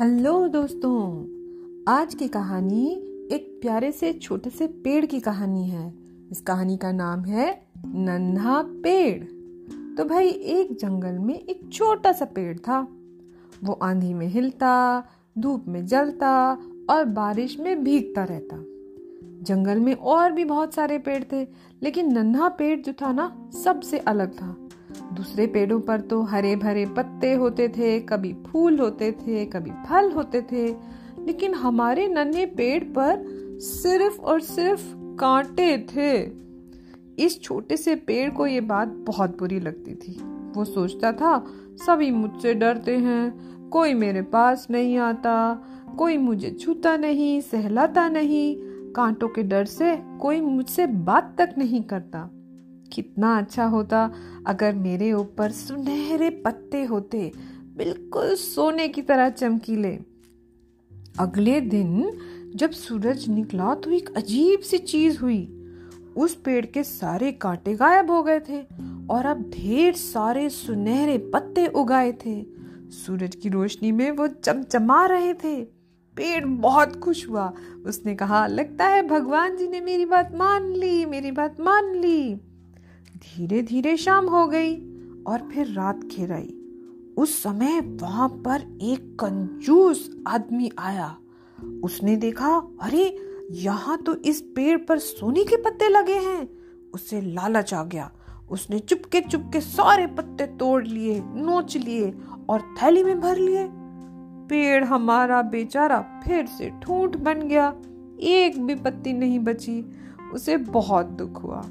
Hello दोस्तों, आज की कहानी एक प्यारे से छोटे से पेड़ की कहानी है। इस कहानी का नाम है नन्हा पेड़। तो भाई, एक जंगल में एक छोटा सा पेड़ था। वो आंधी में हिलता, धूप में जलता और बारिश में भीगता रहता। जंगल में और भी बहुत सारे पेड़ थे, लेकिन नन्हा पेड़ जो था ना, सबसे अलग था। दूसरे पेड़ों पर तो हरे भरे पत्ते होते थे, कभी फूल होते थे, कभी फल होते थे, लेकिन हमारे नन्हे पेड़ पर सिर्फ़ और सिर्फ़ कांटे थे। इस छोटे से पेड़ को ये बात बहुत बुरी लगती थी। वो सोचता था, सभी मुझसे डरते हैं, कोई मेरे पास नहीं आता, कोई मुझे छूता नहीं, सहलाता नहीं, कांटों के डर से कोई मुझसे बात तक नहीं करता। कितना अच्छा होता। अगर मेरे ऊपर सुनहरे पत्ते होते, बिल्कुल सोने की तरह चमकीले अगले दिन जब सूरज निकला तो एक अजीब सी चीज़ हुई। उस पेड़ के सारे कांटे गायब हो गए थे और अब ढेर सारे सुनहरे पत्ते उगाए थे। सूरज की रोशनी में वो चमचमा रहे थे। पेड़ बहुत खुश हुआ। उसने कहा, लगता है भगवान जी ने मेरी बात मान ली, मेरी बात मान ली। धीरे धीरे शाम हो गई और फिर रात घिर आई। उस समय वहाँ पर एक कंजूस आदमी आया। उसने देखा, अरे, यहाँ तो इस पेड़ पर सोने के पत्ते लगे हैं। उसे लालच आ गया। उसने चुपके चुपके सारे पत्ते तोड़ लिए, नोच लिए और थैली में भर लिए। पेड़ हमारा बेचारा फिर से ठूठ बन गया। एक भी पत्ती नहीं बची। उसे बहुत दुख हुआ।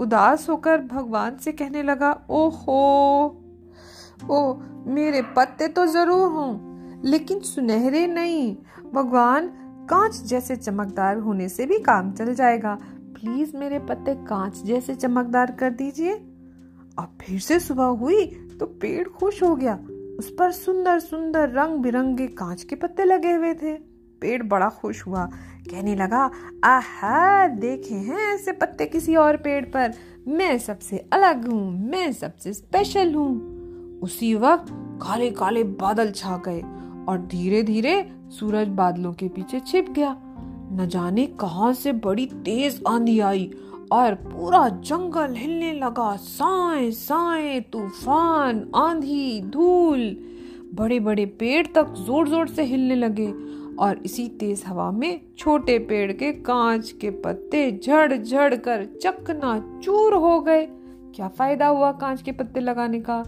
उदास होकर भगवान से कहने लगा, ओहो, ओ, मेरे पत्ते तो ज़रूर हों, लेकिन सुनहरे नहीं। भगवान कांच जैसे चमकदार होने से भी काम चल जाएगा। प्लीज़ मेरे पत्ते कांच जैसे चमकदार कर दीजिए। अब फिर से सुबह हुई तो पेड़ खुश हो गया। उस पर सुंदर सुंदर रंग बिरंगे कांच के पत्ते लगे हुए थे। पेड़ बड़ा खुश हुआ। कहने लगा, आहा, देखे हैं ऐसे पत्ते किसी और पेड़ पर। मैं सबसे अलग हूँ, मैं सबसे स्पेशल हूँ। उसी वक्त काले काले बादल छा गए और धीरे धीरे सूरज बादलों के पीछे छिप गया। न जाने कहाँ से बड़ी तेज आंधी आई और पूरा जंगल हिलने लगा। साए साए तूफ़ान, आंधी, धूल। बड़े बड़े पेड़ तक ज़ोर ज़ोर से हिलने लगे और इसी तेज हवा में छोटे पेड़ के कांच के पत्ते झड़ झड़ कर चकना चूर हो गए। क्या फ़ायदा हुआ कांच के पत्ते लगाने का?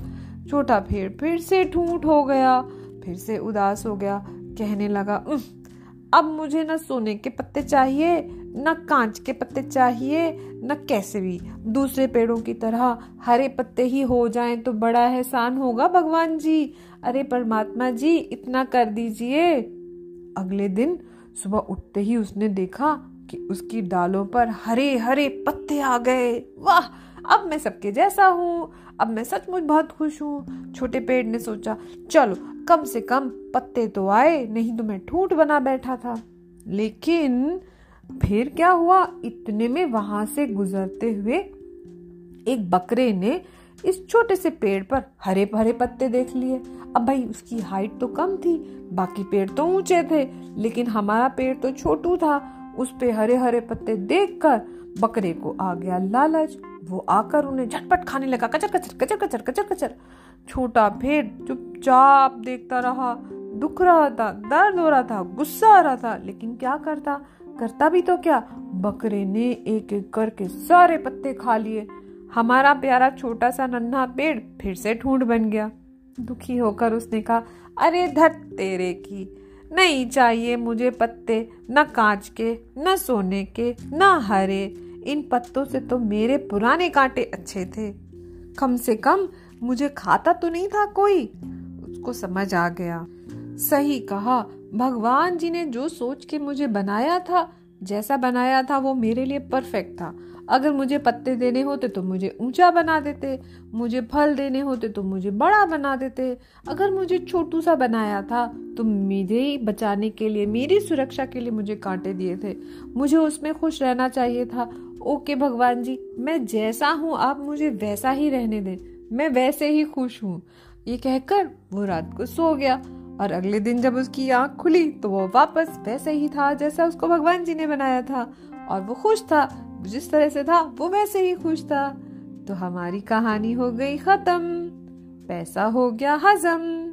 छोटा पेड़ फिर से ठूठ हो गया, फिर से उदास हो गया, कहने लगा अब मुझे न सोने के पत्ते चाहिए न कांच के पत्ते चाहिए, न कैसे भी। दूसरे पेड़ों की तरह हरे पत्ते ही हो जाएँ तो बड़ा एहसान होगा भगवान जी। अरे परमात्मा जी, इतना कर दीजिए। अगले दिन सुबह उठते ही उसने देखा कि उसकी डालों पर हरे हरे पत्ते आ गए। वाह! अब मैं सबके जैसा हूँ। अब मैं सचमुच बहुत खुश हूँ। छोटे पेड़ ने सोचा, चलो, कम से कम पत्ते तो आए, नहीं तो मैं ठूठ बना बैठा था। लेकिन फिर क्या हुआ? इतने में वहाँ से गुजरते हुए एक बकरे ने इस छोटे से पेड़ पर हरे भरे पत्ते देख लिए। अब भाई, उसकी हाइट तो कम थी, बाकी पेड़ तो ऊँचे थे, लेकिन हमारा पेड़ तो छोटू था। उस पे हरे हरे पत्ते देखकर बकरे को आ गया लालच। वो आकर उन्हें झटपट खाने लगा, कचर कचर कचर कचर कचर कचर। छोटा भेड़ चुपचाप देखता रहा, दुख रहा था, दर्द हो रहा था, गुस्सा आ रहा था, लेकिन क्या करता? करता भी तो क्या? बकरे ने एक एक करके सारे पत्ते खा लिए। हमारा प्यारा छोटा सा नन्हा पेड़ फिर से ठूंढ बन गया। दुखी होकर उसने कहा, अरे धत तेरे की, नहीं चाहिए मुझे पत्ते, न कांच के, न सोने के, न हरे। इन पत्तों से तो मेरे पुराने कांटे अच्छे थे। कम से कम मुझे खाता तो नहीं था कोई। उसको समझ आ गया। सही कहा। भगवान जी ने जो सोच के मुझे बनाया था, जैसा बनाया था, वो मेरे लिए परफेक्ट था। अगर मुझे पत्ते देने होते तो मुझे ऊँचा बना देते, मुझे फल देने होते तो मुझे बड़ा बना देते। अगर मुझे छोटू सा बनाया था तो मुझे बचाने के लिए, मेरी सुरक्षा के लिए मुझे कांटे दिए थे। मुझे उसमें खुश रहना चाहिए था। ओके भगवान जी, मैं जैसा हूँ, आप मुझे वैसा ही रहने दें। मैं वैसे ही खुश हूँ। ये कहकर वो रात को सो गया। और अगले दिन जब उसकी आँख खुली तो वो वापस वैसे ही था जैसा उसको भगवान जी ने बनाया था। और वो खुश था, जिस तरह से था, वो वैसे ही खुश था। तो हमारी कहानी हो गई खत्म। पैसा हो गया हजम।